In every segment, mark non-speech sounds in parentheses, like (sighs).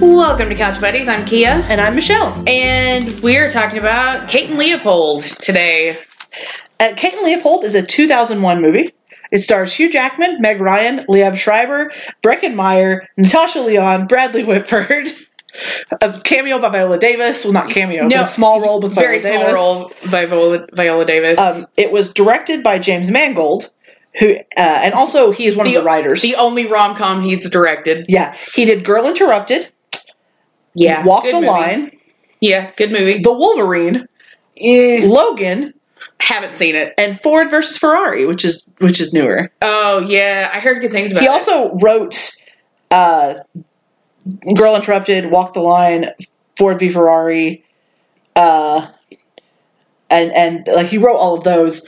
Welcome to Couch Buddies. I'm Kia, And I'm Michelle. and we're talking about Kate and Leopold today. Uh, Kate and Leopold is a 2001 movie. It stars Hugh Jackman, Meg Ryan, Liev Schreiber, Breckin Meyer, Natasha Lyonne, Bradley Whitford. (laughs) A cameo by Viola Davis. Well, not cameo, but a small role with Viola very small role by Viola, Viola Davis. Um, it was directed by James Mangold, who, uh, and also he is one of the writers. the only rom com he's directed. yeah, he did Girl Interrupted, Yeah, Walk the movie. Line, Yeah, good movie. The Wolverine, Eh, Logan, haven't seen it. and Ford versus Ferrari, which is which is newer. Oh yeah, I heard good things about it. He it. also wrote uh, Girl Interrupted, Walk the Line, Ford v Ferrari, uh, and and like he wrote all of those,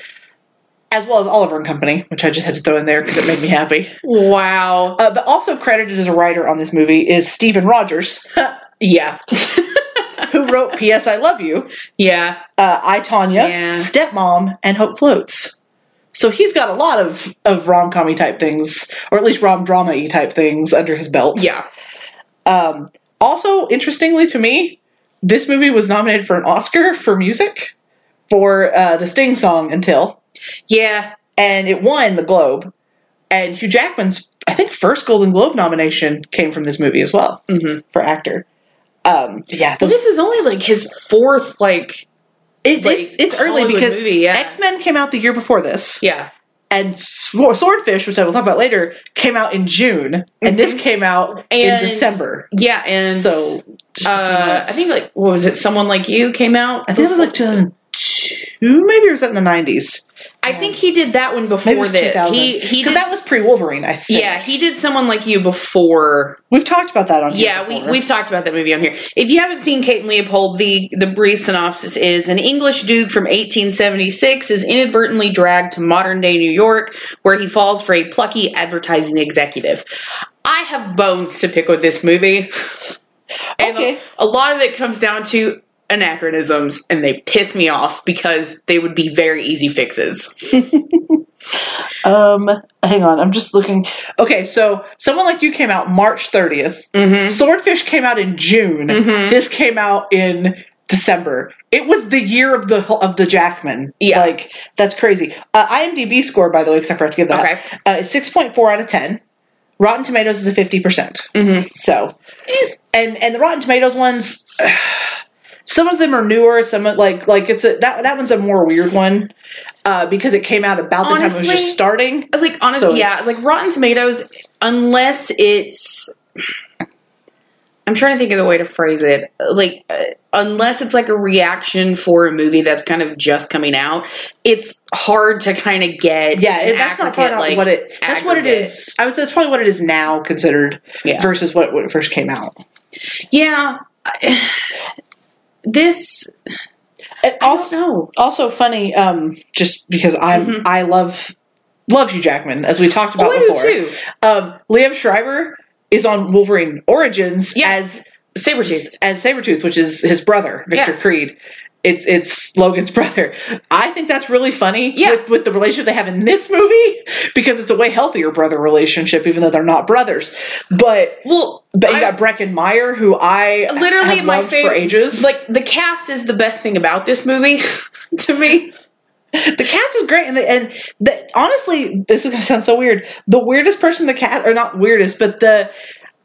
as well as Oliver and Company, which I just had to throw in there because it made me happy. wow. Uh, but also credited as a writer on this movie is Steven Rogers, (laughs) Yeah, (laughs) who wrote "P.S. I Love You," yeah. uh, "I Tonya," Yeah. "Stepmom," and "Hope Floats." So he's got a lot of of rom commy type things, or at least rom drama y type things under his belt. Yeah. Um, also, interestingly to me, this movie was nominated for an Oscar for music for uh, the Sting song "Until," Yeah. and it won the Globe. And Hugh Jackman's, I think, first Golden Globe nomination came from this movie as well hmm for actor. Um, yeah, Well, this is only like his fourth, like, it, like, it's, it's early because movie, yeah. X Men came out the year before this, yeah. And Swordfish, which I will talk about later, came out in June, and this came out in December. Yeah, and So, just uh. I think like what was it? Someone like you came out. I think it was like 2002, maybe, or was that in the 90s? I think he did that one before that. 2000. He he did. that was pre Wolverine, I think. yeah, he did someone like you before. We've talked about that on here Yeah, we before. we've talked about that movie on here. If you haven't seen Kate and Leopold, the the brief synopsis is an English duke from 1876 is inadvertently dragged to modern day New York, where he falls for a plucky advertising executive. I have bones to pick with this movie. (laughs) And Okay. a, a lot of it comes down to anachronisms, and they piss me off because they would be very easy fixes. (laughs) Um, hang on, I'm just looking. Okay, so Someone Like You came out March 30th. Mm-hmm. Swordfish came out in June. Mhm. This came out in December. It was the year of the of the Jackman. Yeah. like that's crazy. Uh, IMDb score, by the way, because I forgot to give that. Okay. uh, six point four out of ten. Rotten Tomatoes is a fifty percent. Mm-hmm. So, and and the Rotten Tomatoes ones, some of them are newer. Some like like it's a that that one's a more weird one uh, because it came out about the time it was just starting. I was like, honestly, So yeah, like Rotten Tomatoes, unless it's. I'm trying to think of the way to phrase it. Like, uh, unless it's like a reaction for a movie that's kind of just coming out, it's hard to kind of get. Yeah, it, that's not aggregate, part of like, what it. That's what it is. I would say that's probably what it is now considered Yeah. versus what when it first came out. Yeah. This. And I also, also funny, um, just because I'm Mhm. I love love Hugh Jackman as we talked about Oh, before. too. Um, Liev Schreiber is on Wolverine Origins Yeah. as Sabretooth. as Sabretooth, which is his brother, Victor Yeah. Creed. It's it's Logan's (laughs) brother. I think that's really funny Yeah. with, with the relationship they have in this movie because it's a way healthier brother relationship, even though they're not brothers. But Well, but you I- got Breckin Meyer, who I literally my loved favorite for ages. Like the cast is the best thing about this movie (laughs) to me. the cast is great, and the, and the, honestly, this is gonna sound so weird. The weirdest person the cast, or not weirdest, but the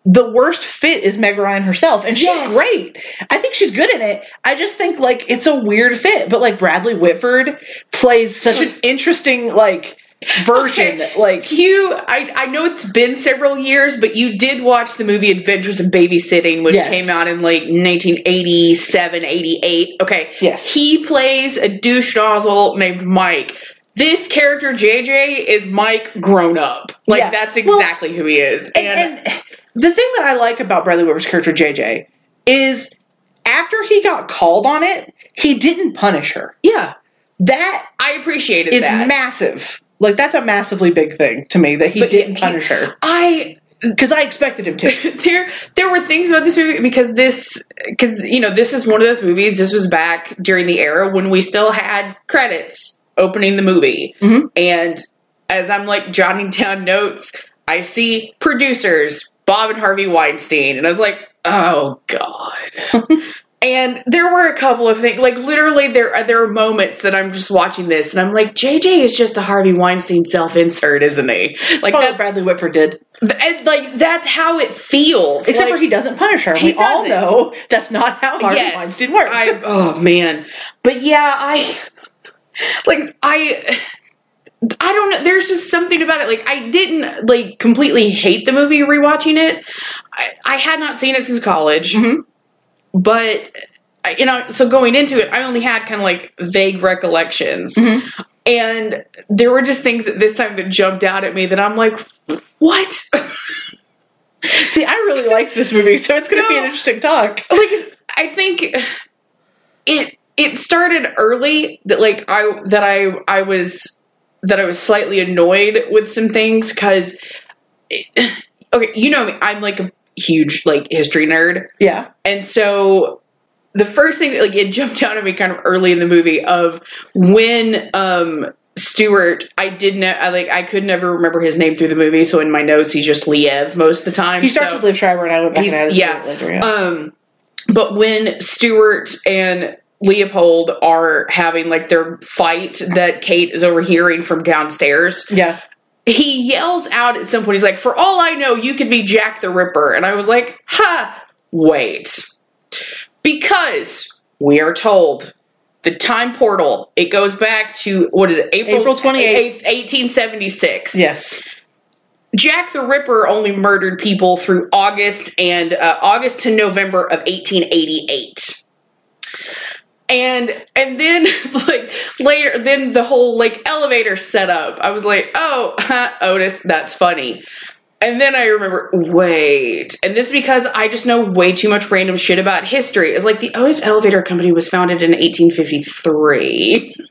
the worst fit is Meg Ryan herself, and she's Yes. great. I think she's good in it. I just think like it's a weird fit, but like Bradley Whitford plays such an interesting like version. Okay. Like You, I, I know it's been several years, but you did watch the movie Adventures in Babysitting, which Yes. came out in like 1987, 88. Okay. Yes. He plays a douche nozzle named Mike. This character, JJ, is Mike grown up. Like, Yeah. that's Well, exactly who he is. And, and, and the thing that I like about Bradley Whitford's character JJ is after he got called on it, he didn't punish her. yeah, That I appreciated is that. massive. Like that's a massively big thing to me that he But didn't he- punish her. I because I expected him to. (laughs) there there were things about this movie because this because you know this is one of those movies this was back during the era when we still had credits opening the movie Mhm. and as i'm like jotting down notes i see producers bob and harvey weinstein and i was like oh god (laughs) and there were a couple of things like literally there are there are moments that i'm just watching this and i'm like jj is just a harvey weinstein self-insert isn't he like that's Bradley Whitford did. and, like that's how it feels Except Like- for he doesn't punish her. He we all know that's not how Harvey Yes. Weinstein works. I, oh man, but yeah, I like I. I don't know. There's just something about it. Like I didn't like completely hate the movie rewatching it. I, I had not seen it since college, Mhm. but I- you know, so going into it, I only had kind of like vague recollections, Mhm. and there were just things at this time that jumped out at me that I'm like, what? (laughs) See, I really liked this movie, so it's going to be an interesting talk. (laughs) like I think it it started early that like I that I I was that I was slightly annoyed with some things because (sighs) okay you know me I'm like a huge like history nerd Yeah. and so the first thing that like it jumped out at me kind of early in the movie of when um Stewart, I didn't I like I could never remember his name through the movie, so in my notes he's just Liev most of the time. He starts so- with Liev Schreiber, and I went back and yeah. later. Yeah. um, but when Stuart and Leopold are having like their fight that Kate is overhearing from downstairs, yeah. he yells out at some point, he's like, For all I know, you could be Jack the Ripper. And I was like, Ha, wait. Because we are told the time portal, it goes back to what is it, April, April 28th. 1876. Yes. Jack the Ripper only murdered people through August and uh, August to November of 1888. And and then (laughs) like later then the whole like elevator setup. I was like, "Oh, (laughs) Otis, that's funny." And then I remember, wait. And this is because I just know way too much random shit about history. It's like the Otis Elevator Company was founded in 1853. (laughs)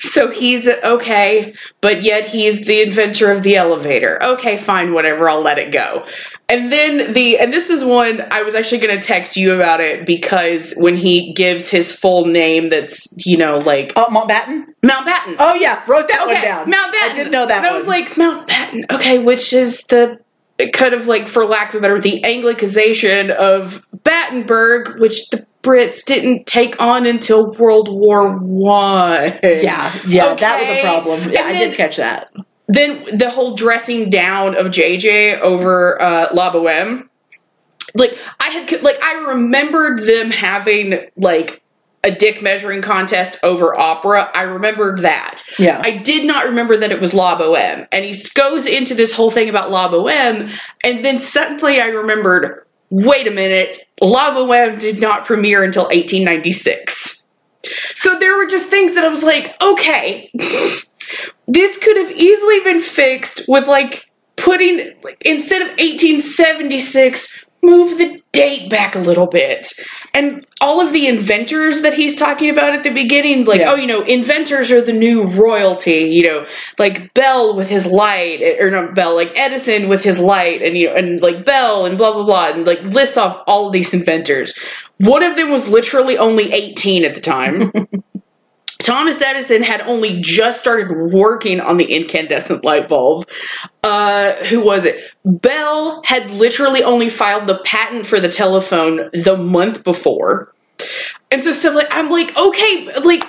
So he's okay, but yet he's the inventor of the elevator. Okay, fine, whatever, I'll let it go. And then the and this is one I was actually going to text you about it because when he gives his full name that's, you know, like Oh, Mountbatten? Mountbatten. Oh, yeah. Wrote that one down. Mountbatten. I didn't know that And I was like Mountbatten. Okay, which is the kind of like for lack of a better the Anglicization of Battenberg, which the Brits didn't take on until World War One. yeah. Yeah. That was a problem. Yeah, And I then- did catch that. Then the whole dressing down of JJ over uh, La Boheme, like I had like I remembered them having like a dick measuring contest over opera. I remembered that. Yeah. I did not remember that it was La Boheme, and he goes into this whole thing about La Boheme, and then suddenly I remembered. Wait a minute, La Boheme did not premiere until 1896. So there were just things that I was like, okay, (laughs) this could have easily been fixed with like putting like instead of 1876 move the date back a little bit. And all of the inventors that he's talking about at the beginning like Yeah. oh you know inventors are the new royalty you know like bell with his light or not bell like edison with his light and you know and like bell and blah blah blah and like lists off all of these inventors. One of them was literally only 18 at the time (laughs) Thomas Edison had only just started working on the incandescent light bulb. Uh, who was it? Bell had literally only filed the patent for the telephone the month before. And so stuff like I'm like, okay, like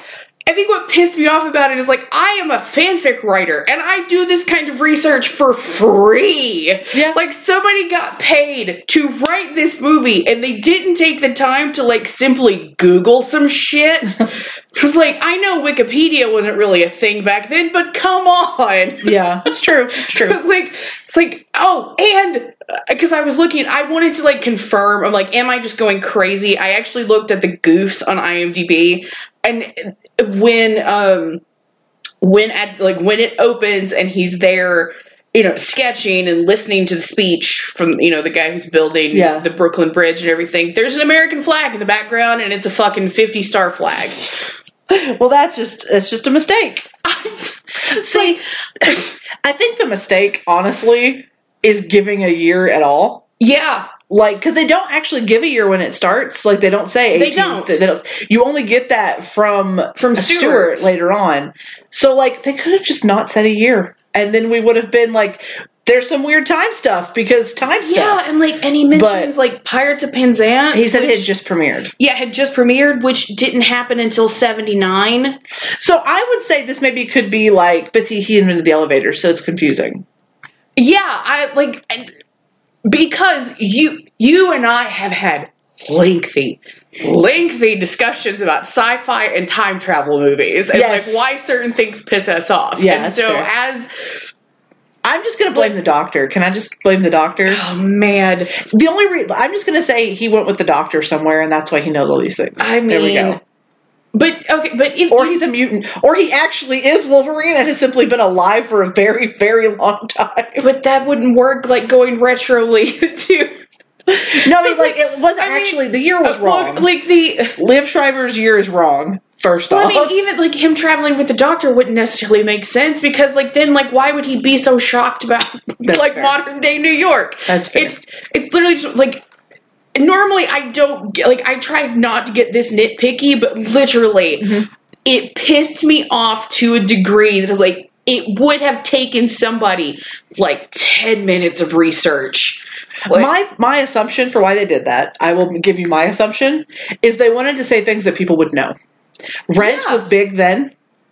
I think what pissed me off about it is like I am a fanfic writer and I do this kind of research for free. Yeah. Like somebody got paid to write this movie and they didn't take the time to like simply Google some shit. (laughs) I was like, I know Wikipedia wasn't really a thing back then, but come on. Yeah. (laughs) That's true. It's I true. was like, it's like, oh, and because I was looking, I wanted to like confirm. I'm like, am I just going crazy? I actually looked at the goofs on IMDb, and when um when at like when it opens and he's there, you know, sketching and listening to the speech from you know the guy who's building Yeah. the Brooklyn Bridge and everything. There's an American flag in the background, and it's a fucking 50 star flag. (laughs) Well, that's just it's just a mistake. (laughs) See, (clears throat) I think the mistake, honestly, is giving a year at all. Yeah, Like, because they don't actually give a year when it starts. Like, they don't say 18th. They don't. They don't. You only get that from From Stewart. Stewart. later on. So, like, they could have just not said a year, and then we would have been like, "There's some weird time stuff because time yeah, stuff." and like, and he mentions like Pirates of Penzance. He said it had just premiered. yeah had just premiered, which didn't happen until seventy nine. So I would say this maybe could be like, but he, he invented the elevator, so it's confusing. Yeah, I like and because you you and I have had lengthy lengthy discussions about sci-fi and time travel movies and Yes. like why certain things piss us off. Yeah, and so fair. as I'm just gonna blame the doctor. Can I just blame the doctor? oh man, The only reason I'm just gonna say he went with the doctor somewhere, and that's why he knows all these things. I there we mean, go. but okay, but if Or he's a mutant, or he actually is Wolverine and has simply been alive for a very, very long time. but that wouldn't work like going retroly (laughs) to No, I mean, like it wasn't I mean, actually the year was uh, well, wrong. like the Liev Schreiber's year is wrong. First Well, off, I mean, even like him traveling with the doctor wouldn't necessarily make sense because, like, then, like, why would he be so shocked about (laughs) That's like fair. modern day New York? That's fair. It's it's literally just like normally I don't get like I try not to get this nitpicky, but literally Mm-hmm. it pissed me off to a degree that I was like, it would have taken somebody like ten minutes of research. Like, my my assumption for why they did that, I will give you my assumption, is they wanted to say things that people would know. Rent Yeah. was big then,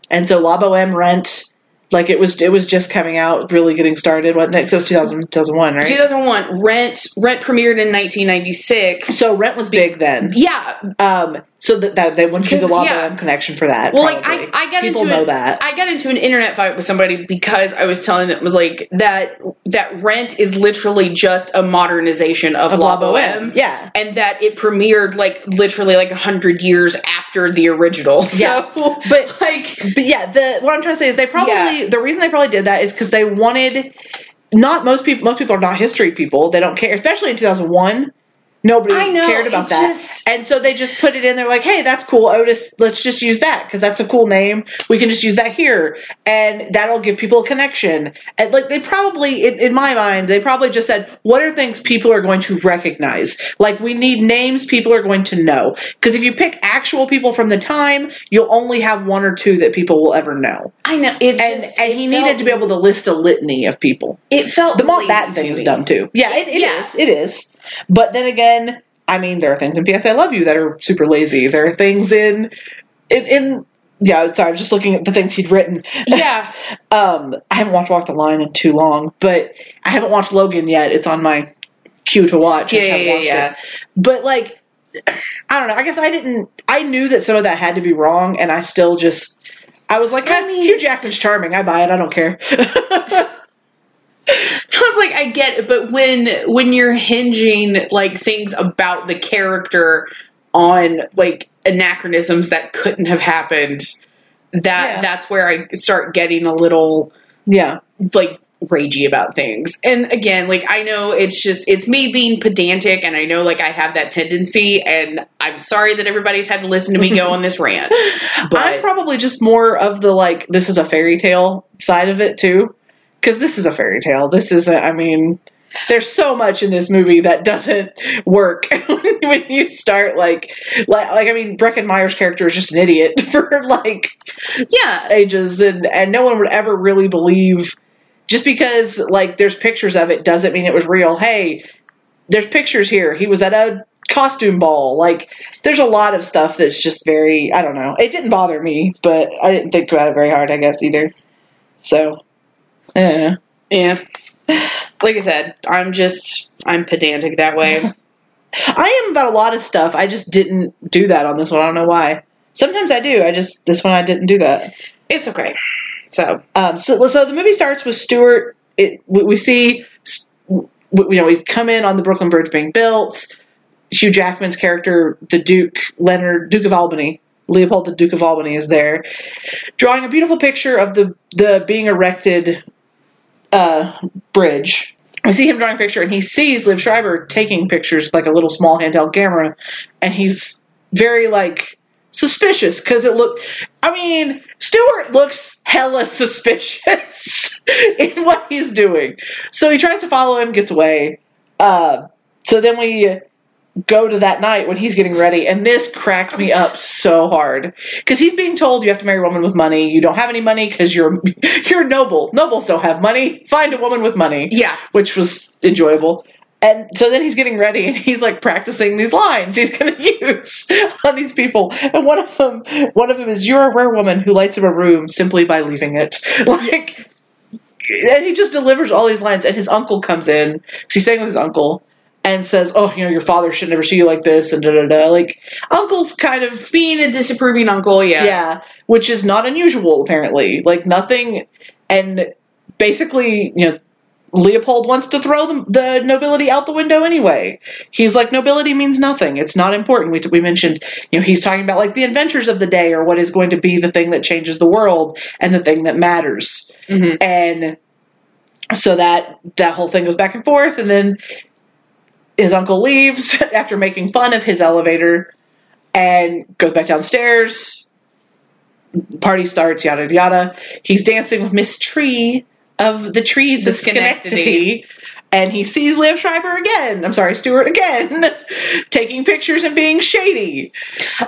and so La Boheme Rent, like it was it was just coming out, really getting started. What next? It was 2000, 2001, right? 2001 Rent Rent premiered in 1996. so Rent was big then. yeah, Um, so that, that they wouldn't keep the 'Cause, yeah. Connection for that. Well, like. I, I got people into know an, that. I got into an internet fight with somebody because I was telling them it was like that that Rent is literally just a modernization of, Of La Boheme, yeah. and that it premiered like literally like a hundred years after the original. (laughs) So, Yeah. But- (laughs) like, But yeah, the what I'm trying to say is they probably Yeah. the reason they probably did that is because they wanted not most people most people are not history people. They don't care, especially in 2001. Nobody know, cared about that, just- and so they just put it in. They're like, "Hey, that's cool, Otis. Let's just use that because that's a cool name. We can just use that here, and that'll give people a connection." And like they probably, in, in my mind, they probably just said, "What are things people are going to recognize? Like we need names people are going to know. Because if you pick actual people from the time, you'll only have one or two that people will ever know." I know it and just, and it he felt- needed to be able to list a litany of people. It felt The Mountbatten to thing is dumb too. Yeah, it, it Yeah. is. It is. But then again, I mean, there are things in P.S. I Love You that are super lazy. There are things in in, in yeah. Sorry, I'm just looking at the things he'd written. (laughs) Yeah, um, I haven't watched Walk the Line in too long, but I haven't watched Logan yet. It's on my queue to watch. Yeah, yeah, yeah. it. But like, I don't know. I guess I didn't. I knew that some of that had to be wrong, and I still just. I was like, I "Eh, mean- Hugh Jackman's charming. I buy it. I don't care. (laughs) (laughs) I was like, I get it, but when when you're hinging like things about the character on like anachronisms that couldn't have happened, that Yeah. that's where I start getting a little yeah. like ragey about things. And again, like I know it's just it's me being pedantic and I know like I have that tendency and I'm sorry that everybody's had to listen to me go (laughs) on this rant. I'm But probably just more of the like this is a fairy tale side of it too, because this is a fairy tale. This is a, I mean, there's so much in this movie that doesn't work (laughs) when you start like like like I mean, Breckin Meyer's character is just an idiot (laughs) for like yeah, ages, and and no one would ever really believe just because like there's pictures of it doesn't mean it was real. Hey, there's pictures here. He was at a costume ball. Like there's a lot of stuff that's just very I don't know. It didn't bother me, but I didn't think about it very hard, I guess either. So, eh. yeah. Like I said, I'm just I'm pedantic that way. (laughs) I am about a lot of stuff. I just didn't do that on this one. I don't know why. Sometimes I do. I just this one I didn't do that. It's okay. So Um, so, so the movie starts with Stuart. It we, we see, you know, he's come in on the Brooklyn Bridge being built. Hugh Jackman's character, the Duke Leonard, Duke of Albany, Leopold, the Duke of Albany, is there, drawing a beautiful picture of the the being erected uh, bridge. We see him drawing a picture, and he sees Liev Schreiber taking pictures with like a little small handheld camera, and he's very like suspicious because it looked. I mean, Stewart looks hella (laughs) suspicious (laughs) in what he's doing. So he tries to follow him, gets away. Uh, so then we go to that night when he's getting ready, and this cracked me up so hard because he's being told you have to marry a woman with money. You don't have any money because you're (laughs) you're noble. Nobles don't have money. Find a woman with money. Yeah. which was enjoyable. And so then he's getting ready and he's like practicing these lines he's going (laughs) to use on these people. And one of them, one of them is, "You're a rare woman who lights up a room simply by leaving it." (laughs) Like, and he just delivers all these lines. And his uncle comes in. he's staying with his uncle and says, "Oh, you know, your father should never see you like this." And da da da. Like, uncle's kind of Being a disapproving uncle, yeah. yeah, which is not unusual apparently. Like nothing, and basically, you know, Leopold wants to throw the, the nobility out the window anyway. He's like, nobility means nothing. It's not important. We we mentioned, you know, he's talking about like the inventors of the day or what is going to be the thing that changes the world and the thing that matters. Mhm. And so that that whole thing goes back and forth, and then his uncle leaves (laughs) after making fun of his elevator and goes back downstairs. Party starts, yada yada. He's dancing with Miss Tree of the trees The of Schenectady. Schenectady. And he sees Liev Schreiber again. I'm sorry, Stewart again, (laughs) taking pictures and being shady.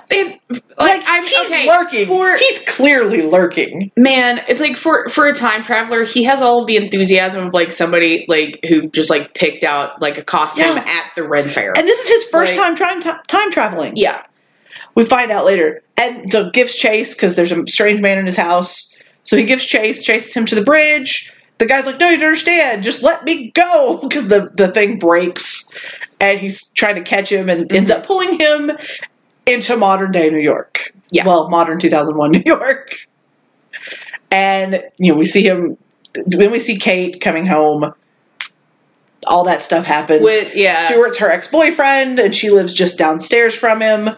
It, like, Like I'm he's okay, lurking. For, he's clearly lurking. man, it's like for for a time traveler, he has all of the enthusiasm of like somebody like who just like picked out like a costume Yeah. at the Ren Fair. And this is his first Like- time time time traveling. yeah. We find out later. And so gives chase because there's a strange man in his house. So he gives chase, chases him to the bridge. The guy's like, no, you don't understand. Just let me go. (laughs) Because the, the thing breaks. And he's trying to catch him and ends mm-hmm. up pulling him into modern day New York. Yeah. Well, modern 2001 (laughs) New York. And, you know, we see him, when we see Kate coming home, all that stuff happens. With yeah. Stewart's her ex boyfriend, and she lives just downstairs from him.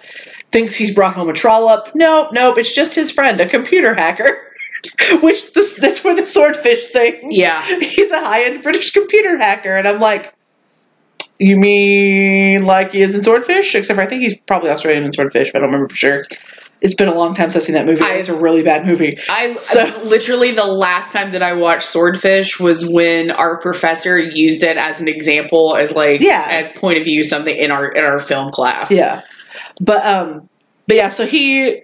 Thinks he's brought home a trollop. Nope, nope, it's just his friend, a computer hacker. (laughs) (laughs) Which this, that's where the swordfish thing. Yeah. (laughs) he's a high end British computer hacker, and I'm like, you mean like he is in Swordfish? Except for I think he's probably Australian in Swordfish, but I don't remember for sure. It's been a long time since I've seen that movie. I- it's a really bad movie. I, So- literally the last time that I watched Swordfish was when our professor used it as an example as like Yeah. as point of view something in our in our film class. Yeah, but um, but yeah. So he,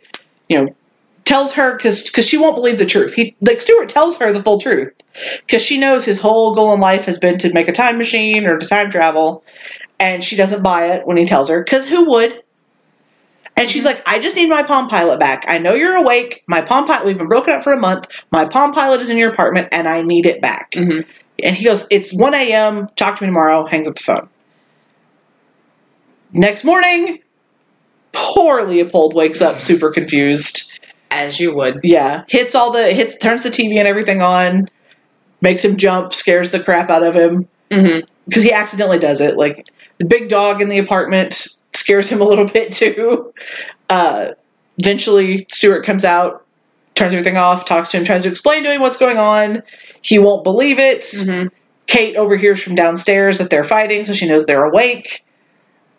you know, tells her because because she won't believe the truth. He like Stewart tells her the full truth because she knows his whole goal in life has been to make a time machine or to time travel, and she doesn't buy it when he tells her because who would? And she's like, I just need my Palm Pilot back. I know you're awake. My Palm Pilot, we've been broken up for a month. My Palm Pilot is in your apartment and I need it back. Mhm. And he goes, It's 1 a.m. Talk to me tomorrow. Hangs up the phone. Next morning, poor Leopold wakes up super confused. As you would. Yeah, hits all the hits, turns the TV and everything on, makes him jump, scares the crap out of him hmm because he accidentally does it. Like the big dog in the apartment scares him a little (laughs) bit too. Uh, eventually, Stuart comes out, turns everything off, talks to him, tries to explain to him what's going on. He won't believe it. hmm Kate overhears from downstairs that they're fighting, so she knows they're awake.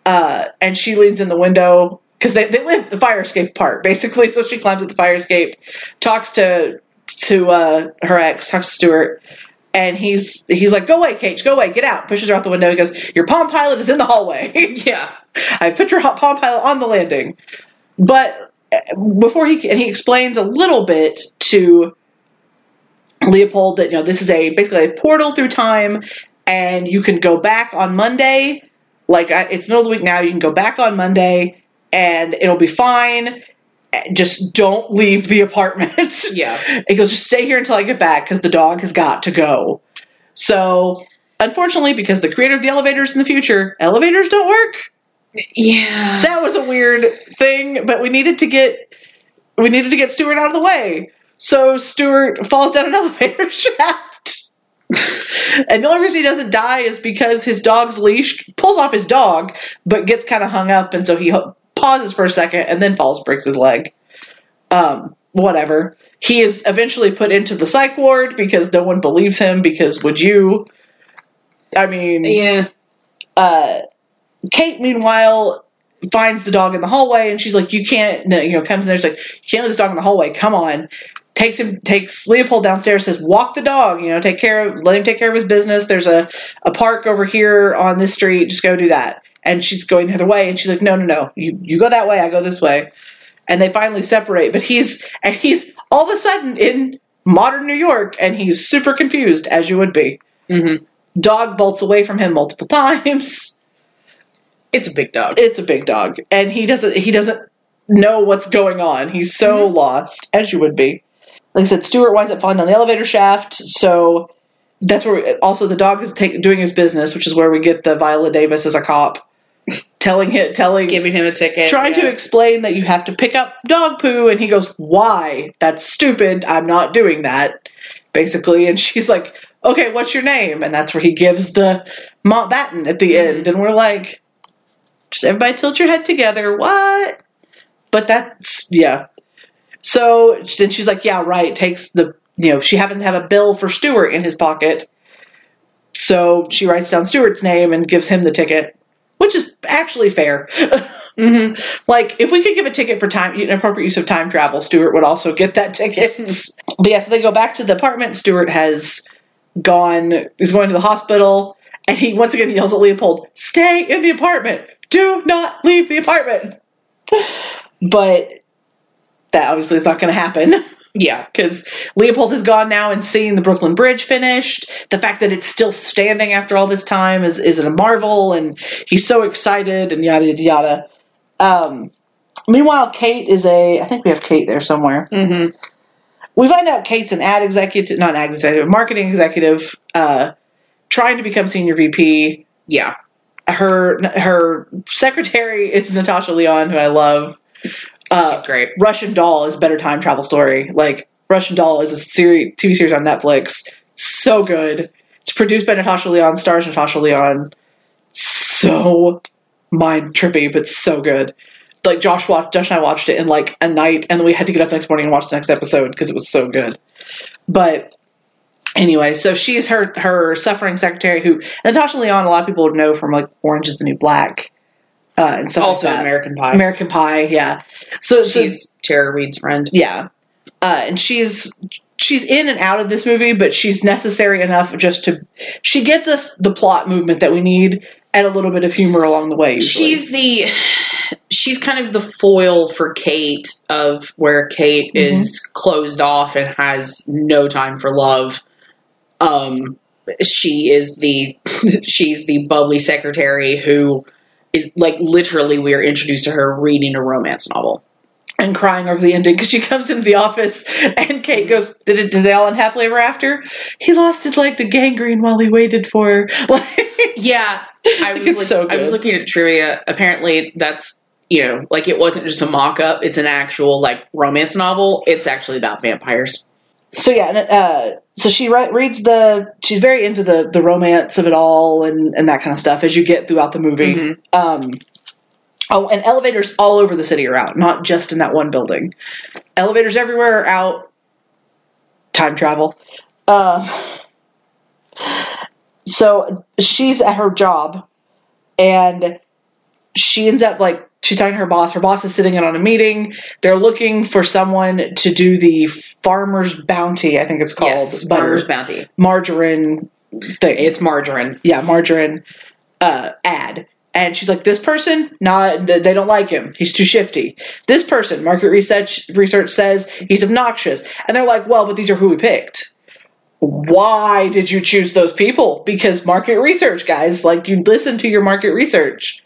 Uh, and she leans in the window because they, they live the fire escape part basically. So she climbs up the fire escape, talks to to uh, her ex, talks to Stuart, and he's he's like, "Go away, Kate, go away, get out." Pushes her out the window. He goes, "Your Palm Pilot is in the hallway. (laughs) (laughs) Yeah. I've put your Palm Pilot on the landing." But uh, before he and he explains a little bit to Leopold that you know this is a basically a portal through time, and you can go back on Monday. Like I- it's middle of the week now, you can go back on Monday, and it'll be fine. Just don't leave the apartment. (laughs) Yeah. He goes, just stay here until I get back because the dog has got to go. So, unfortunately, because the creator of the elevators in the future, elevators don't work. Yeah. That was a weird thing, but we needed to get we needed to get Stuart out of the way. So Stuart falls down an (laughs) elevator shaft. and the only reason he doesn't die is because his dog's leash pulls off his dog, but gets kind of hung up, and so he ho- pauses for a second and then falls, breaks his leg. Um, whatever. He is eventually put into the psych ward because no one believes him. Because would you? I mean, yeah. uh, Kate, meanwhile, finds the dog in the hallway, and she's like, "You can't," no, you know, comes in there, she's like, "You can't let this dog in the hallway. Come on." Takes him, takes Leopold downstairs, says, "Walk the dog. You know, take care of, let him take care of his business. There's a a park over here on this street. Just go do that." And she's going the other way, and she's like, "No, no, no. You you go that way. I go this way." And they finally separate, but he's and he's all of a sudden in modern New York, and he's super confused, as you would be. Mm-hmm. Dog bolts away from him multiple (laughs) times. It's a big dog. It's a big dog, and he doesn't he doesn't know what's going on. He's so lost, as you would be. Like I said, Stuart winds up falling down the elevator shaft, so that's where also the dog is take, doing his business, which is where we get the Viola Davis as a cop telling it telling Giving him a ticket. trying yeah. to explain that you have to pick up dog poo and he goes why? That's stupid. I'm not doing that. Basically and she's like okay what's your name? And that's where he gives the mountbatten at the mm-hmm. end and we're like just everybody tilt your head together. What? But that's yeah. So then she's like yeah right. Takes the you know she happens to have a bill for stewart in his pocket. So she writes down stewart's name and gives him the ticket which is actually fair. (laughs) Mhm. like if we could give a ticket for time inappropriate use of time travel stewart would also get that ticket. (laughs) But yeah so they go back to the apartment. Stewart has gone is going to the hospital and he once again yells at leopold stay in the apartment. Do not leave the apartment. (laughs) But that obviously is not going to happen Yeah. because Leopold has gone now and seen the Brooklyn Bridge finished. The fact that it's still standing after all this time is is a marvel, and he's so excited and yada yada yada. Um, meanwhile, Kate is a I think we have Kate there somewhere. Mm-hmm. We find out Kate's an ad executive, not an ad executive, marketing executive, uh, trying to become senior VP. Yeah. Her her secretary is Natasha Lyonne, who I love. Uh, great. Russian Doll is a better time travel story. Like Russian Doll is a series, TV series on Netflix. So good. It's produced by Natasha Lyonne, stars Natasha Lyonne. So mind trippy, but so good. Like Josh watched, Josh and I watched it in like a night, and then we had to get up the next morning and watch the next episode because it was so good. But anyway, so she's her her suffering secretary who Natasha Lyonne. A lot of people would know from like Orange Is the New Black. Uh, and stuff Also like. American Pie. American Pie, yeah. So so- She's Tara Reid's friend. yeah, uh, and she's she's in and out of this movie, but she's necessary enough just to she gets us the plot movement that we need and a little bit of humor along the way. usually. She's the she's kind of the foil for Kate of where Kate Mhm. is closed off and has no time for love. Um she is the (laughs) she's the bubbly secretary who is like literally we are introduced to her reading a romance novel. and crying over the ending because she comes into the office and Kate goes, "Did it? Did they all end happily ever after? He lost his leg to gangrene while he waited for her." (laughs) Like, Yeah, I was look- so I was looking at trivia. Apparently, that's you know, like it wasn't just a mock up. It's an actual like romance novel. It's actually about vampires. So yeah, and, uh, so she re- reads the. She's very into the the romance of it all and and that kind of stuff as you get throughout the movie. Mhm. Um, oh, and elevators all over the city are out, not just in that one building. Elevators everywhere are out. Time travel. Uh, so she's at her job, and she ends up like she's talking to her boss. Her boss is sitting in on a meeting. They're looking for someone to do the farmer's bounty. I think it's called yes, butter Farmer's Bounty. margarine thing It's margarine. yeah, margarine uh, ad. And she's like, this person, not they don't like him. He's too shifty. This person, market research research says he's obnoxious. And they're like, well, but these are who we picked. Why did you choose those people? Because market research, guys, like you listen to your market research.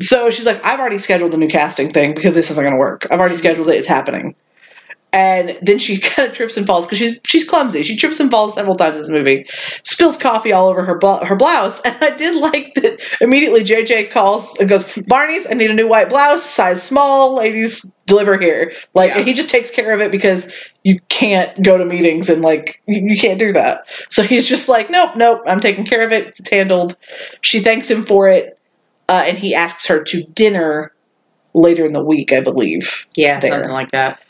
So she's like, I've already scheduled the new casting thing because this isn't going to work. I've already mm-hmm. scheduled it. It's happening. And then she (laughs) kind of trips and falls because she's she's clumsy. She trips and falls several times in this movie, spills coffee all over her blo- her blouse. (laughs) And I did like that. Immediately, JJ calls and goes, "Barney's, I need a new white blouse, size small. Ladies, deliver here." Like, Yeah. and he just takes care of it because you can't go to meetings and like you, you can't do that. So he's just like, "Nope, nope, I'm taking care of it. It's handled." She thanks him for it, uh, and he asks her to dinner later in the week, I believe. Yeah, There. something like that.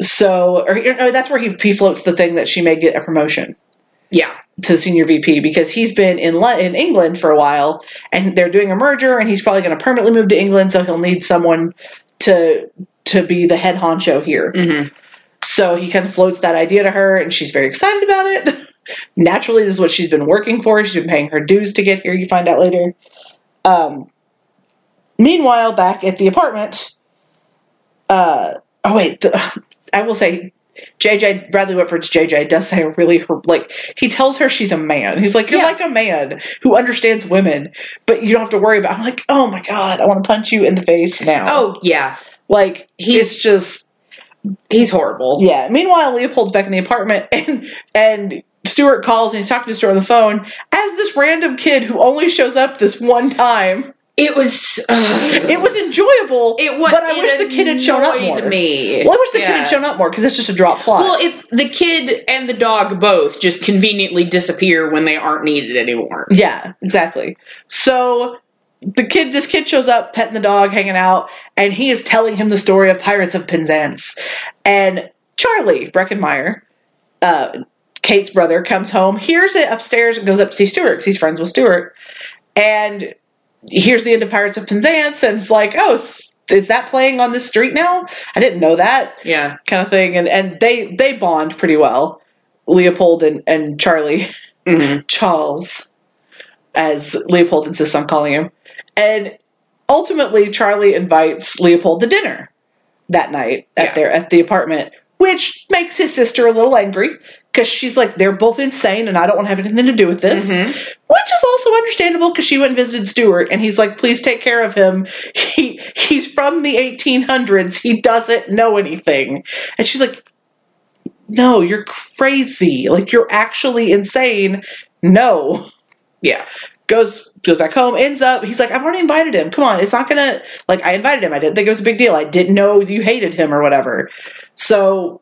So, or no, that's where he, he floats the thing that she may get a promotion. Yeah. to senior VP because he's been in Lo- in England for a while, and they're doing a merger, and he's probably going to permanently move to England, so he'll need someone to to be the head honcho here. hmm So he kind of floats that idea to her, and she's very excited about it. (laughs) Naturally, this is what she's been working for. She's been paying her dues to get here. You find out later. Um, meanwhile, back at the apartment, uh, oh wait, the, I will say, JJ Bradley Whitford's JJ does say a really like he tells her she's a man. He's like, you're Yeah. like a man who understands women, but you don't have to worry about. I'm like, oh my god, I want to punch you in the face now. Oh yeah, like He's- it's just he's horrible. yeah. Meanwhile, Leopold's back in the apartment, (laughs) and and Stuart calls and he's talking to Stuart on the phone as this random kid who only shows up this one time. It was. ugh. It was enjoyable. It was. but I wish the kid had shown up more. Me. Well, I wish the kid had shown up more because it's just a drop plot. Well, it's the kid and the dog both just conveniently disappear when they aren't needed anymore. yeah, exactly. So the kid, this kid shows up, petting the dog, hanging out, and he is telling him the story of Pirates of Penzance. And Charlie Breckin Meyer, uh, Kate's brother, comes home, hears it upstairs, and goes up to see Stuart because he's friends with Stuart. And here's the end of Pirates of Penzance, and it's like, oh, is that playing on the street now? I didn't know that Yeah. kind of thing. And and they they bond pretty well, Leopold and and Charlie. hmm (laughs) Charles, as Leopold insists on calling him. And ultimately, Charlie invites Leopold to dinner that night at Yeah. their at the apartment, which makes his sister a little angry because she's like, they're both insane, and I don't want to have anything to do with this. Mhm. Which is also understandable because she went and visited Stuart, and he's like, please take care of him. (laughs) He he's from the 1800s. He doesn't know anything, and she's like, no, you're crazy. Like you're actually insane. No. Yeah. Goes goes back home, ends up he's like, I've already invited him. Come on, it's not gonna like I invited him. I didn't think it was a big deal. I didn't know you hated him or whatever. So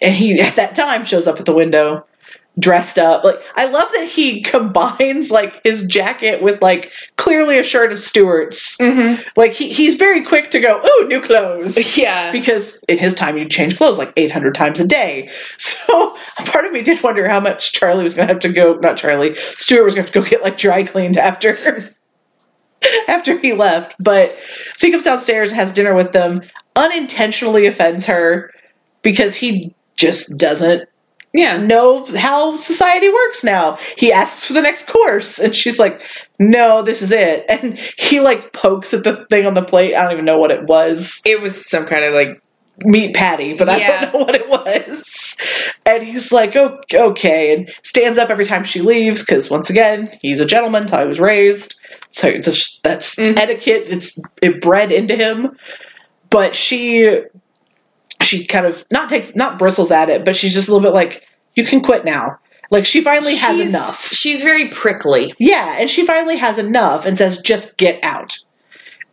and he (laughs) at that time shows up at the window dressed up. Like I love that he (laughs) combines like his jacket with like clearly a shirt of Stewart's. hmm Like he, he's very quick to go, ooh, new clothes (laughs) Yeah. because in his time you'd change clothes like 800 times a day so part of me did wonder how much charlie was going to have to go not charlie stuart was going to have to go get like dry cleaned after after he left but so he comes downstairs has dinner with them unintentionally offends her because he just doesn't yeah. know how society works now. He asks for the next course, and she's like, "No, this is it." (laughs) And he like pokes at the thing on the plate. I don't even know what it was, It was some kind of like. meat patty, but I don't know what it was. And he's like, "Oh, okay," and stands up every time she leaves because once again, he's a gentleman. How he was raised, so that's, that's Mhm. etiquette. It's it bred into him. But she she kind of not takes not bristles at it, but she's just a little bit like, "You can quit now." Like she finally has she's- enough. She's very prickly. Yeah, and she finally has enough and says, just get out.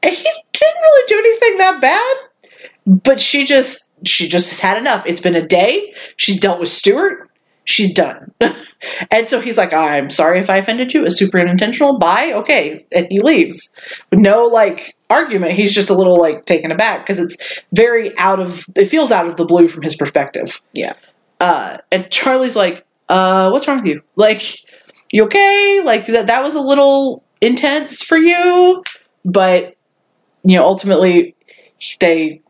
And he didn't really do anything that bad, but she just she just has had enough. It's been a day. She's dealt with Stuart. She's done. (laughs) and so he's like, I'm sorry if I offended you. It's super unintentional. Bye. Okay. And he leaves. With no like argument. He's just a little like taken aback because it's very out of it feels out of the blue from his perspective. Yeah. Uh and Charlie's like, uh, what's wrong with you? Like, you okay? Like that that was a little intense for you, but you know, ultimately they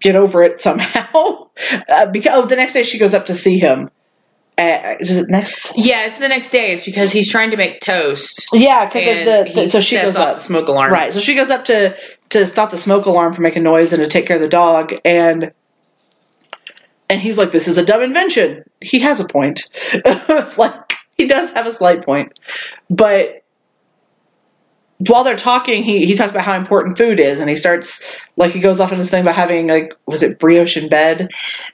get over it somehow. (laughs) Uh, because oh, the next day she goes up to see him. Uh, is it next? Yeah, it's the next day. It's because he's trying to make toast. Yeah, because And the, the so she goes up. the smoke alarm. Right. So she goes up to to stop the smoke alarm from making noise and to take care of the dog and and he's like, This is a dumb invention. He has a point. (laughs) like he does have a slight point. But while they're talking, he, he talks about how important food is, and he starts like he goes off on this thing about having like was it brioche in bed,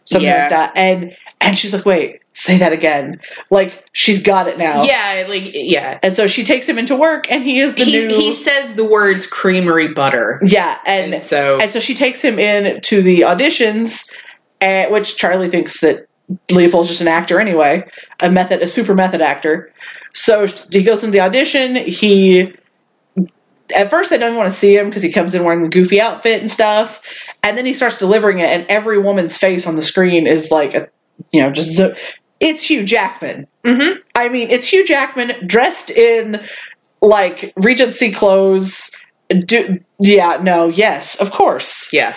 something Yeah. like that, and and she's like, wait, say that again, like she's got it now, Yeah, like yeah. and so she takes him into work, and he is the He, new he says the words creamery butter. yeah, and And so and so she takes him in to the auditions, uh, which Charlie thinks that Leopold's just an actor anyway, a method, a super method actor. So he goes into the audition. He at first they don't even want to see him because he comes in wearing the goofy outfit and stuff, and then he starts delivering it, and every woman's face on the screen is like a, you know, just zo- it's Hugh Jackman. Mm-hmm. I mean, it's Hugh Jackman dressed in like Regency clothes. Do, yeah, no, yes, of course. Yeah.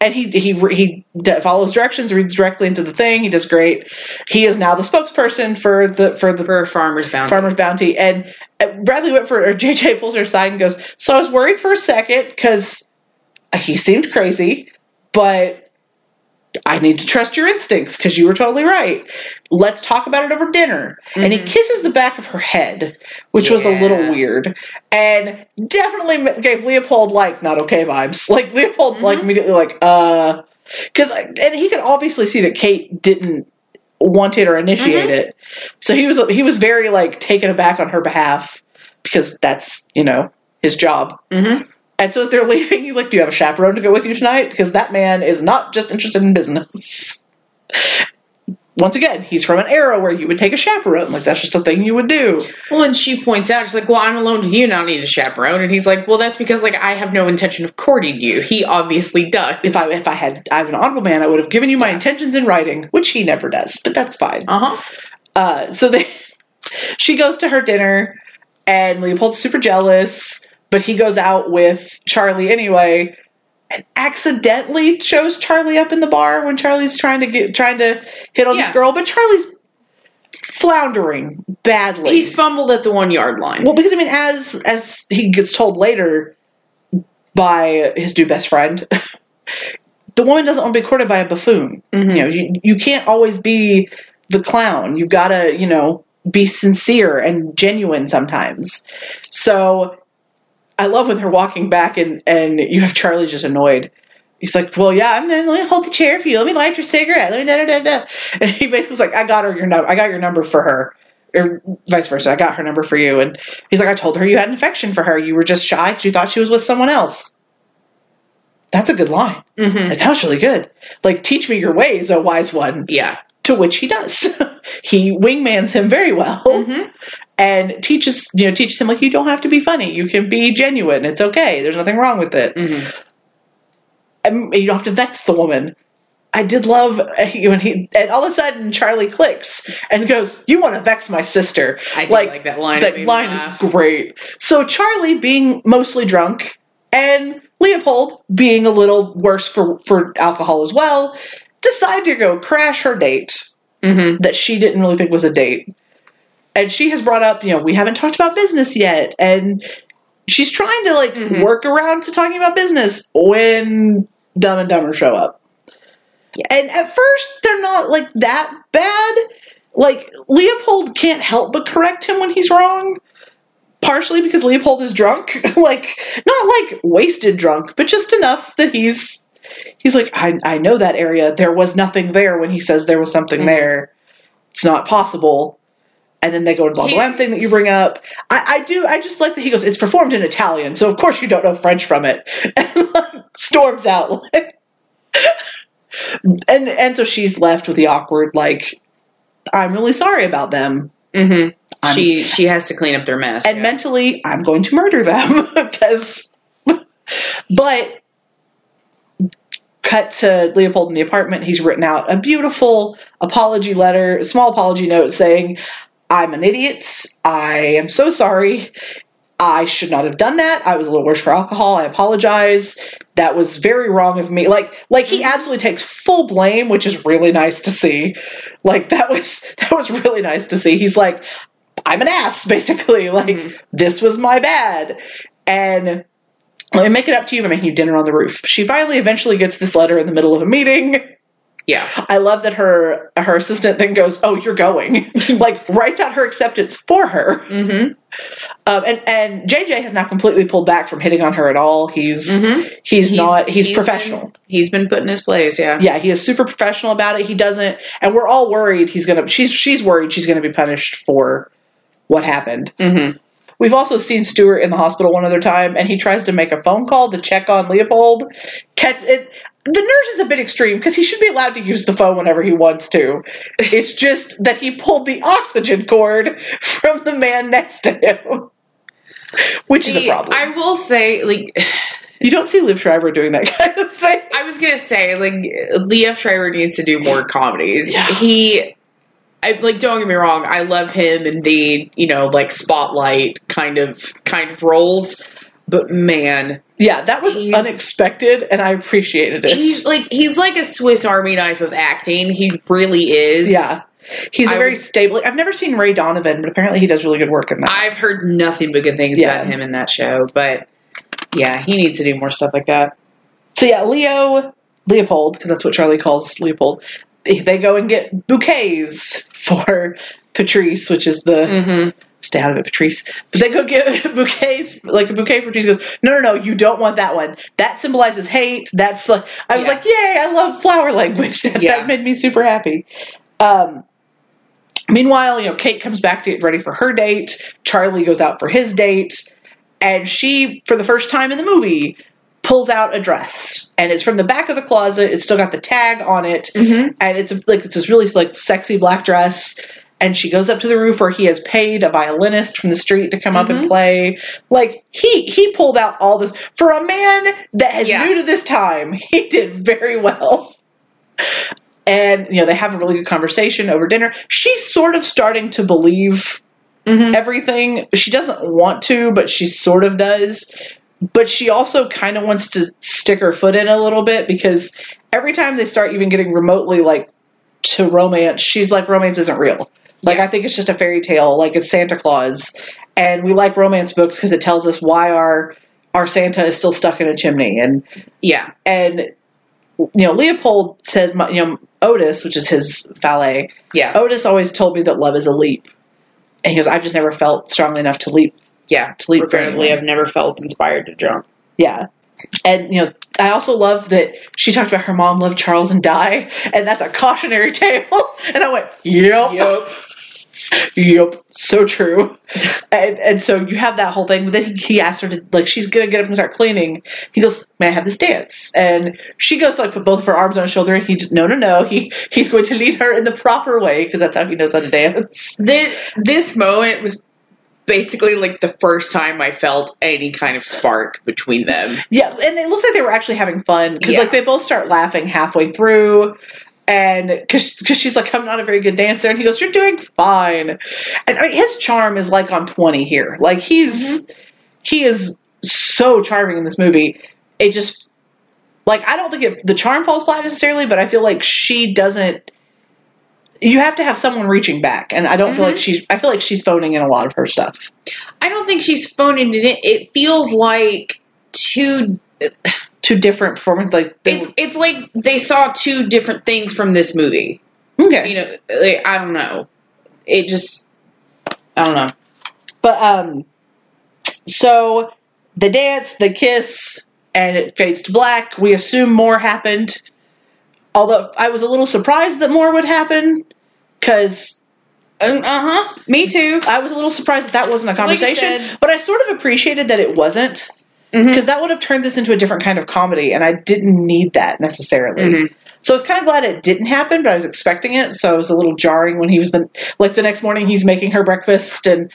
And he he he follows directions, reads directly into the thing. He does great. He is now the spokesperson for the for the For Farmer's Bounty. Farmer's Bounty. And uh, Bradley Whitford or JJ pulls her aside and goes, "So I was worried for a second because he seemed crazy, but." I need to trust your instincts because you were totally right. Let's talk about it over dinner. And he Mhm. kisses the back of her head, which was a little weird, and definitely gave Leopold like not okay vibes. (laughs) Like Leopold's like Mhm. immediately like uh, because and he could obviously see that Kate didn't want it or initiate Mhm. it, so he was he was very like taken aback on her behalf because that's you know his job. And so as they're leaving, he's like, "Do you have a chaperone to go with you tonight? Because that man is not just interested in business." Once again, he's from an era where you would take a chaperone. Like that's just a thing you would do. Well, and she points out, she's like, "Well, I'm alone with you, and I don't need a chaperone." And he's like, "Well, that's because like I have no intention of courting you. He obviously does." If I if I had I'm an honorable man, I would have given you my Yeah. intentions in writing, which he never does. But that's fine. uh huh. Uh, so they, (laughs) she goes to her dinner, and Leopold's super jealous, but he goes out with Charlie anyway, and accidentally shows Charlie up in the bar when Charlie's trying to get trying to hit on this girl, but Charlie's floundering badly. He's fumbled at the one yard line. well, because I mean, as as he gets told later by his new best friend. (laughs) The woman doesn't want to be courted by a buffoon. Mhm. You know, you, you can't always be the clown. You've got to, you know, be sincere and genuine sometimes. So I love when they're walking back and, and you have Charlie just annoyed. He's like, well, yeah, I'm gonna let me hold the chair for you. Let me light your cigarette. Let me da da da da. And he basically was like, I got her your number. I got your number for her, or vice versa. I got her number for you. And he's like, I told her you had an affection for her. You were just shy you thought she was with someone else. That's a good line. Mm-hmm. Like, that was really good. Like, teach me your ways, O wise one. Yeah. To which he does. (laughs) he wingmans him very well Mm-hmm. And teaches you know teaches him like you don't have to be funny. You can be genuine. It's okay. There's nothing wrong with it. Mm-hmm. And you don't have to vex the woman. I did love uh, when he and all of a sudden Charlie clicks and goes, "You want to vex my sister?" I Like, like, that line. That line laugh. is great. So Charlie being mostly drunk and Leopold being a little worse for for alcohol as well, decide to go crash her date Mhm. that she didn't really think was a date. And she has brought up, you know, we haven't talked about business yet. And she's trying to like Mhm. work around to talking about business when Dumb and Dumber show up. Yeah. And at first, they're not like that bad. Like, Leopold can't help but correct him when he's wrong. Partially because Leopold is drunk. (laughs) like, not like wasted drunk, but just enough that he's he's like, I, I know that area. There was nothing there when he says there was something Mhm. there. It's not possible. And then they go to the He- Lamb thing that you bring up. I, I do. I just like that he goes. It's performed in Italian, so of course you don't know French from it. (laughs) And like, storms out. Like, (laughs) and and so she's left with the awkward like, I'm really sorry about them. Mm-hmm. She she has to clean up their mess. and yeah. mentally i'm going to murder them (laughs) because but cut to leopold in the apartment he's written out a beautiful apology letter a small apology note saying i'm an idiot. I am so sorry. I should not have done that. I was a little worse for alcohol. I apologize. That was very wrong of me. Like like he absolutely takes full blame which is really nice to see. Like that was (laughs) that was really nice to see. He's like i'm an ass (laughs) basically. Like Mhm. this was my bad. And let me make it up to you. By making you dinner on the roof. She finally eventually gets this letter in the middle of a meeting yeah. i love that her her assistant then goes oh you're going (laughs) like writes out her acceptance for her Mm-hmm. um, and and jj has now completely pulled back from hitting on her at all he's Mhm. he's, not he's, professional Been, he's been put in his place. Yeah. yeah he is super professional about it he doesn't and we're all worried he's gonna she's she's worried she's gonna be punished for what happened Mm-hmm. We've also seen Stuart in the hospital one other time, and he tries to make a phone call to check on Leopold. Catch it. The nurse is a bit extreme because he should be allowed to use the phone whenever he wants to. (laughs) It's just that he pulled the oxygen cord from the man next to him, which is a problem. I will say, like, you don't see Liev Schreiber doing that kind of thing. I was gonna say, like, Liev Schreiber needs to do more comedies. Yeah. He I like don't get me wrong, I love him in the, you know, like spotlight kind of kind of roles. But man, Yeah, that was He's- unexpected, and I appreciated it. he's like he's like a Swiss Army knife of acting. He really is. yeah, he's a very would- stable. I've never seen Ray Donovan, but apparently he does really good work in that. I've heard nothing but good things Yeah. about him in that show, but yeah, he needs to do more stuff like that. So yeah, Leo Leopold, because that's what Charlie calls Leopold. They, they go and get bouquets for Patrice, which is the Mm-hmm. Stay out of it, Patrice. But they go get (laughs) bouquets, like a bouquet Patrice. Goes, no, no, no, you don't want that one. That symbolizes hate. That's like I was Yeah. like, yay, I love flower language. (laughs) That, Yeah. that made me super happy. Um, meanwhile, you know, Kate comes back to get ready for her date. Charlie goes out for his date, and she, for the first time in the movie, pulls out a dress, and it's from the back of the closet. It's still got the tag on it, Mm-hmm. and it's like it's this really like sexy black dress. And she goes up to the roof where he has paid a violinist from the street to come up and Mhm. play. Like he he pulled out all this for a man that is Yeah. new to this time. (laughs) He did very well. And you know they have a really good conversation over dinner. She's sort of starting to believe Mm-hmm. everything. She doesn't want to, but she sort of does. But she also kind of wants to stick her foot in a little bit because every time they start even getting remotely like to romance, she's like, romance isn't real. Like, I think it's just a fairy tale, like it's Santa Claus. And we like romance books because it tells us why our our Santa is still stuck in a chimney. And Yeah. and you know, Leopold says, you know, Otis, which is his valet, Yeah. Otis always told me that love is a leap. And he goes, I've just never felt strongly enough to leap Yeah. to leap Regrettably. I've never felt inspired to jump. Yeah. And you know, I also love that she talked about her mom loved Charles and Di, and that's a cautionary (laughs) tale. And I went, Yep. Yep. Yep. So true. And and so you have that whole thing, but then he, he asked her to like she's gonna get up and start cleaning. He goes, May I have this dance? And she goes to like put both of her arms on his shoulder and he just no no no. He he's going to lead her in the proper way because that's how he knows how to dance. This this moment was basically like the first time I felt any kind of spark between them. Yeah, and it looks like they were actually having fun because Yeah. like they both start laughing halfway through, and because she's like, "I'm not a very good dancer," and he goes, "You're doing fine." And I mean, his charm is like on twenty here. Like he's he is so charming in this movie. It just like I don't think it, the charm falls flat necessarily, but I feel like she doesn't. You have to have someone reaching back, and I don't feel Mhm. like she's. I feel like she's phoning in a lot of her stuff. I don't think she's phoning it in. It feels like two Two different performances, like they- it's it's like they saw two different things from this movie. okay. You know, like, I don't know. It just I don't know. But um so the dance, the kiss, and it fades to black. We assume more happened. Although I was a little surprised that more would happen because Uh huh. Me too. I was a little surprised that that wasn't a Like I conversation. said- but I sort of appreciated that it wasn't Mhm. because that would have turned this into a different kind of comedy, and I didn't need that necessarily. Mhm. So I was kind of glad it didn't happen, but I was expecting it, so it was a little jarring when he was the like the next morning he's making her breakfast and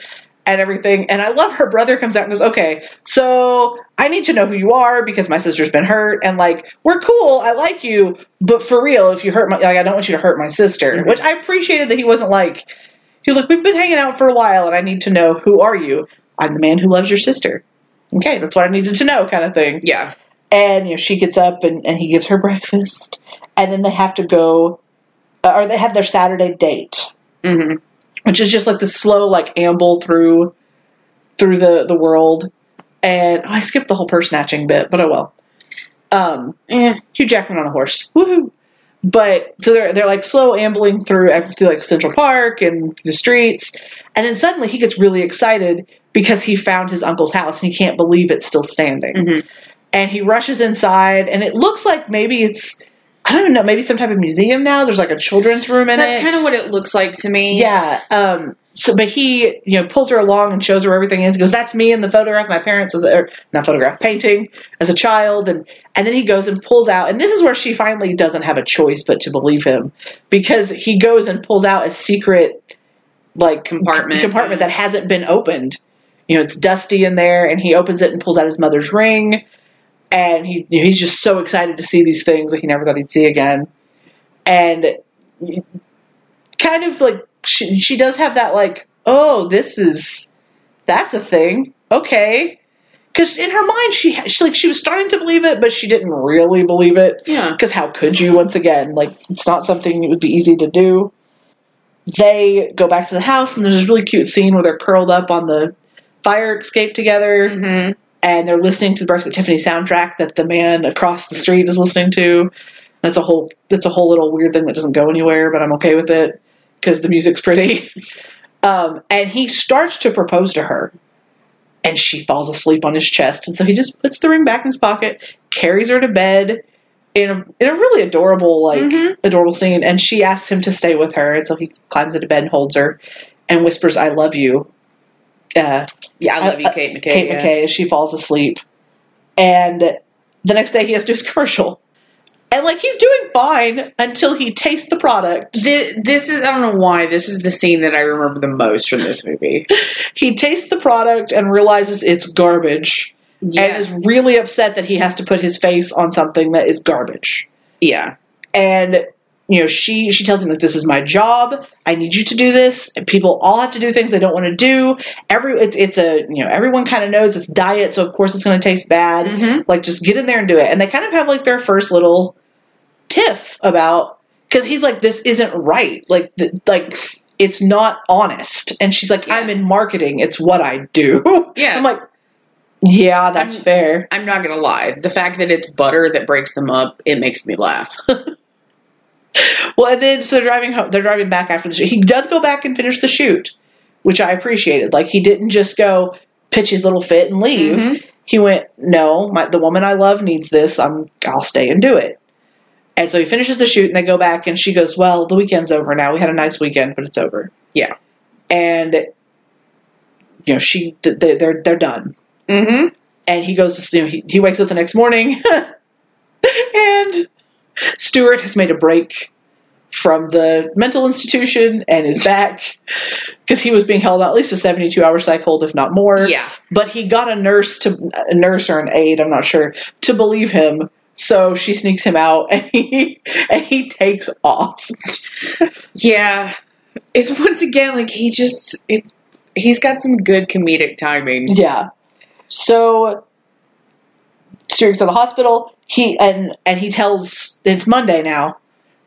and everything. And I love her brother comes out and goes, "Okay, so I need to know who you are because my sister's been hurt, and like we're cool, I like you, but for real, if you hurt my like I don't want you to hurt my sister." Mhm. Which I appreciated that he wasn't like he was like, "We've been hanging out for a while, and I need to know who are you? I'm the man who loves your sister." Okay, that's what I needed to know, kind of thing. Yeah. And you know, she gets up and, and he gives her (laughs) breakfast, and then they have to go, uh, or they have their Saturday date, hmm which is just like the slow like amble through through the the world. And oh, I skipped the whole purse snatching bit, but oh well. Um, Eh. Hugh Jackman on a horse, woohoo! But so they're they're like slow ambling through through like Central Park and the streets, and then suddenly he gets really excited because he found his uncle's house and he can't believe it's still standing hmm and he rushes inside and it looks like maybe it's I don't know, maybe some type of museum now. There's like a children's room in That's it. That's kind of what it looks like to me. Yeah. Um so but he, you know, pulls her along and shows her where everything is. He goes, That's me in the photograph my parents as a not photograph, painting as a child and and then he goes and pulls out and this is where she finally doesn't have a choice but to believe him. Because he goes and pulls out a secret like Compartment. compartment that mm-hmm. hasn't been opened. You know, it's dusty in there, and he opens it and pulls out his mother's ring, and he you know, he's just so excited to see these things that he never thought he'd see again, and kind of like she she does have that like, oh, this is that's a thing. Okay. Cuz in her mind she, she like she was starting to believe it, but she didn't really believe it. Yeah. Cuz how could you once again? Like it's not something that would be easy to do. They go back to the house and there's this really cute scene where they're curled up on the fire escape together hmm and they're listening to the Breakfast at Tiffany soundtrack that the man across the street is listening to. That's a whole that's a whole little weird thing that doesn't go anywhere, but I'm okay with it because the music's pretty. um, and he starts to propose to her, and she falls asleep on his chest, and so he just puts the ring back in his pocket, carries her to bed. In a, in a really adorable, like Mhm. adorable scene, and she asks him to stay with her, and so he climbs into bed and holds her, and whispers, "I love you." Uh, Yeah, I love you, Uh, uh, Kate McKay. Kate yeah. McKay as she falls asleep. And the next day he has to do his (laughs) commercial. And like he's doing fine until he tastes the product. This, this is I don't know why this is the scene that I remember the most from this movie. (laughs) He tastes the product and realizes it's garbage Yeah, and is really upset that he has to put his face on something that is garbage. yeah, And you know, she she tells him that this is my job. I need you to do this. People all have to do things they don't want to do. Every it's it's a you know everyone kind of knows it's diet, so of course it's going to taste bad. Mhm. Like just get in there and do it. And they kind of have like their first little tiff about because he's like this isn't right. Like th- like it's not honest. And she's like Yeah. I'm in marketing. It's what I do. Yeah. I'm like yeah, that's I'm- fair. I'm not gonna lie. The fact that it's butter that breaks them up, it makes me laugh. (laughs) (laughs) Well, and then so they're driving home. They're driving back after the shoot. He does go back and finish the shoot, which I appreciated. Like he didn't just go pitch his little fit and leave. Mhm. He went, "No, my, the woman I love needs this. I'm. I'll stay and do it." And so he finishes the shoot, and they go back, and she goes, "Well, the weekend's over now. We had a nice weekend, but it's over." Yeah. and you know she they- they're they're done. mm-hmm. And he goes to sleep. He, he wakes up the next morning, (laughs) and Stuart has made a break from the mental institution and is back because he was being held at least a 72 hour psych hold, if not more. Yeah, But he got a nurse to a nurse or an aide, I'm not sure, to believe him. So she sneaks him out, (laughs) and he and he takes off. yeah. It's once again like he just it's he's got some good comedic timing. Yeah. So Stuart's at the hospital. He and and he tells it's Monday now,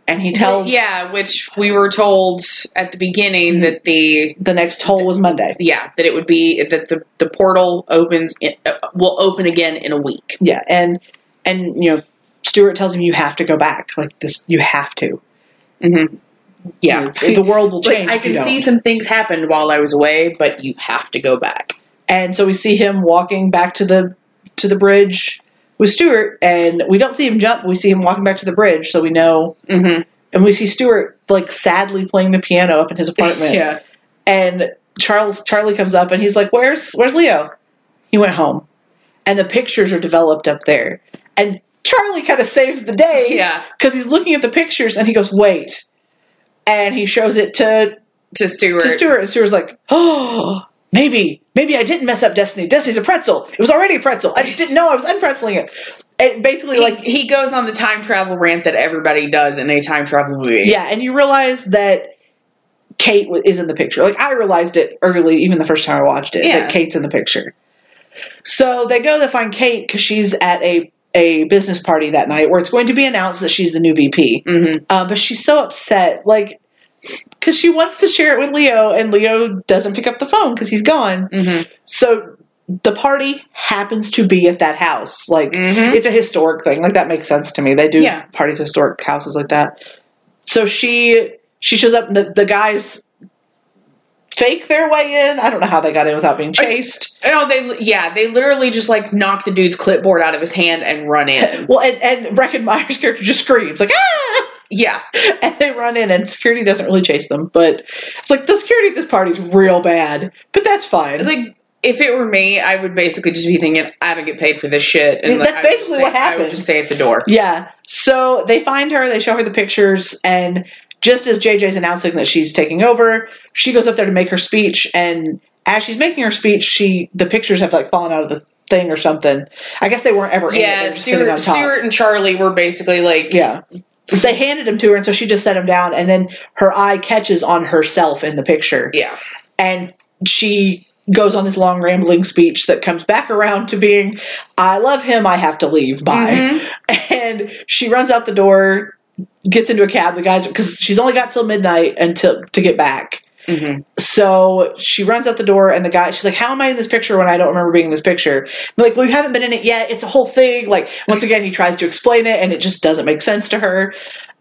and he tells yeah, which we were told at the beginning that the the next hole was Monday. yeah that it would be that the the portal opens in, uh, will open again in a week. Yeah, and and you know Stuart tells him you have to go back. Like this, you have to. Mm-hmm. Yeah, You the world will It's like, change. I if you can don't. see some things happened while I was away, but you have to go back. And so we see him walking back to the to the bridge with Stuart, and we don't see him jump. We see him walking back to the bridge, so we know. Mm-hmm. And we see Stuart like sadly playing the piano up in his apartment. (laughs) Yeah. And Charles Charlie comes up and he's like, "Where's Where's Leo?" He went home, and the pictures are developed up there. And Charlie kind of saves the day, (laughs) Yeah. because he's looking at the pictures and he goes, "Wait," and he shows it to To Stuart. to Stuart, and Stuart's like, "Oh, maybe, maybe I didn't mess up Destiny. Destiny's a pretzel. It was already a pretzel. I just didn't know I was unpretzeling it." And basically, He, like, he goes on the time travel rant that everybody does in a time travel movie. yeah, and you realize that Kate is in the picture. Like, I realized it early, even the first time I watched it, Yeah. that Kate's in the picture. So they go to find Kate because she's at a a business party that night where it's going to be announced that she's the new VP. Mm-hmm. Uh, but she's so upset, like, because she wants to share it with Leo, and Leo doesn't pick up the phone because he's gone. Mm-hmm. So the party happens to be at that house. Like, Mhm. it's a historic thing. Like, that makes sense to me. They do Yeah. parties at historic houses like that. So she she shows up, and the, the guys fake their way in. I don't know how they got in without being chased. No, they yeah, they literally just like knock the dude's clipboard out of his hand and run in. (laughs) Well, and, and Breckin Meyer's character just screams, like, ah! Yeah, (laughs) and they run in and security doesn't really chase them but it's like the security at this party is real bad but that's fine like if it were me, I would basically just be thinking, I don't get paid for this shit, and Yeah, like, that's I would just basically stay- what I happened. would just stay at the door. yeah so they find her they show her the pictures and just as jj's announcing that she's taking over she goes up there to make her speech and as she's making her speech she the pictures have like fallen out of the thing or something i guess they weren't ever in it, they Yeah, just sitting on Stuart, top. Stuart and Charlie were basically like yeah they handed him to her, and so she just set him down, and then her eye catches on herself in the picture, Yeah. and she goes on this long rambling speech that comes back around to being, "I love him, I have to leave, bye," mm-hmm. (laughs) and she runs out the door, gets into a cab. The guys because she's only got till midnight until to get back. Hmm So she runs out the door, and the guy, she's like, How am I in this picture when I don't remember being in this picture? Like, Well, you haven't been in it yet. It's a whole thing. Like, once again, he tries to explain it, and it just doesn't make sense to her.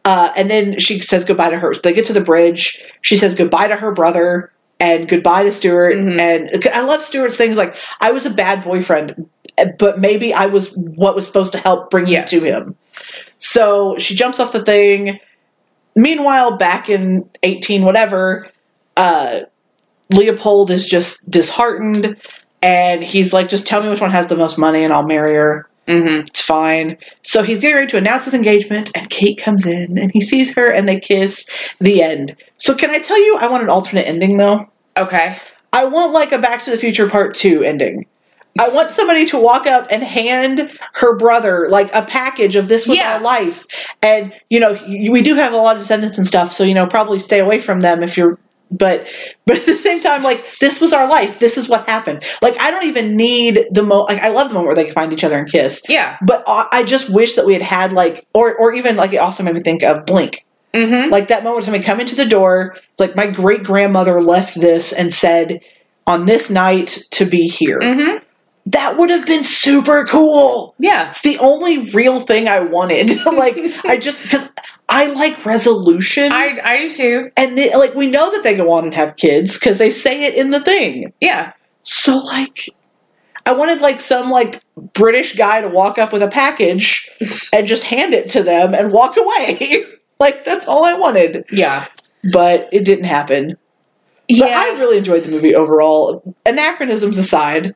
Uh, and then she says goodbye to her. They get to the bridge. She says goodbye to her brother and goodbye to Stuart. Mhm. And I love Stuart's things like, I was a bad boyfriend, but maybe I was what was supposed to help bring Yeah. you to him. So she jumps off the thing. Meanwhile, back in 18, whatever, uh, Leopold is just disheartened and he's like, just tell me which one has the most money and I'll marry her. hmm It's fine. So he's getting ready to announce his engagement and Kate comes in and he sees her and they kiss. The end. So can I tell you, I want an alternate ending though? Okay. I want like a Back to the Future Part 2 ending. I want somebody to walk up and hand her brother like a package of this was Yeah. our life. And you know, we do have a lot of descendants and stuff, so you know, probably stay away from them if you're but but at the same time like this was our life. This is what happened. Like I don't even need the mo like I love the moment where they find each other and kiss. Yeah. But I I just wish that we had had like or or even like it also made me think of Blink hmm like that moment when somebody come into the door like my great grandmother left this and said on this night to be here hmm that would have been super cool Yeah. it's the only real thing i wanted (laughs) like i just because i like resolution I I do too. and they, like we know that they go on and have kids because they say it in the thing Yeah. so like i wanted like some like british guy to walk up with a package (laughs) and just hand it to them and walk away (laughs) like that's all i wanted Yeah. but it didn't happen. Yeah. But I really enjoyed the movie overall. Anachronisms aside,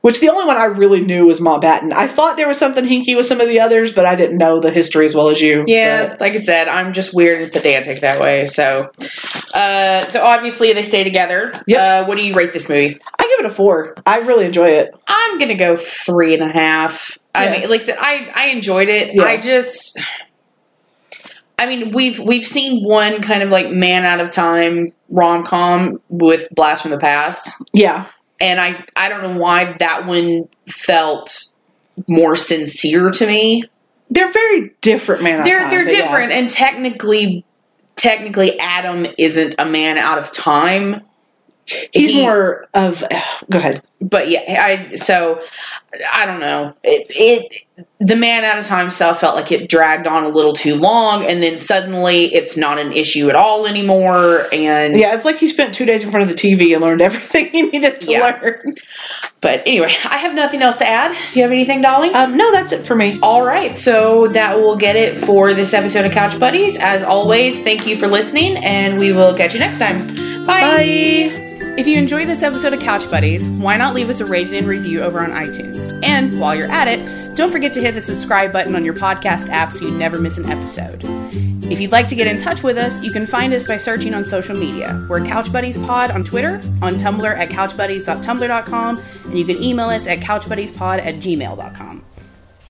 which the only one I really knew was Mountbatten. I thought there was something hinky with some of the others, but I didn't know the history as well as you. Yeah, But- like I said, I'm just weird and pedantic that way. So, uh, so obviously they stay together. Yep. Uh, what do you rate this movie? I give it a four. I really enjoy it. I'm gonna go three and a half. I mean, like I said, I I enjoyed it. Yeah. I just, I mean, we've we've seen one kind of like man out of time rom com with Blast from the Past, Yeah. And I I don't know why that one felt more sincere to me. They're very different, man. they're they're different and technically technically adam isn't a man out of time He's He- more of. (sighs) Go ahead. but yeah i so i don't know it, it the man out of time stuff felt like it dragged on a little too long and then suddenly it's not an issue at all anymore and Yeah, it's like he spent two days in front of the TV and learned everything he needed to Yeah. learn. but anyway i have nothing else to add do you have anything dolly Um, no, that's it for me. All right, so that will get it for this episode of Couch Buddies. As always, thank you for listening, and we will catch you next time. Bye. If you enjoyed this episode of Couch Buddies, why not leave us a rating and review over on iTunes? And while you're at it, don't forget to hit the subscribe button on your podcast app so you never miss an episode. If you'd like to get in touch with us, you can find us by searching on social media. We're Couch Buddies Pod on Twitter, on Tumblr at couchbuddies.tumblr.com, and you can email us at couchbuddiespod at gmail.com.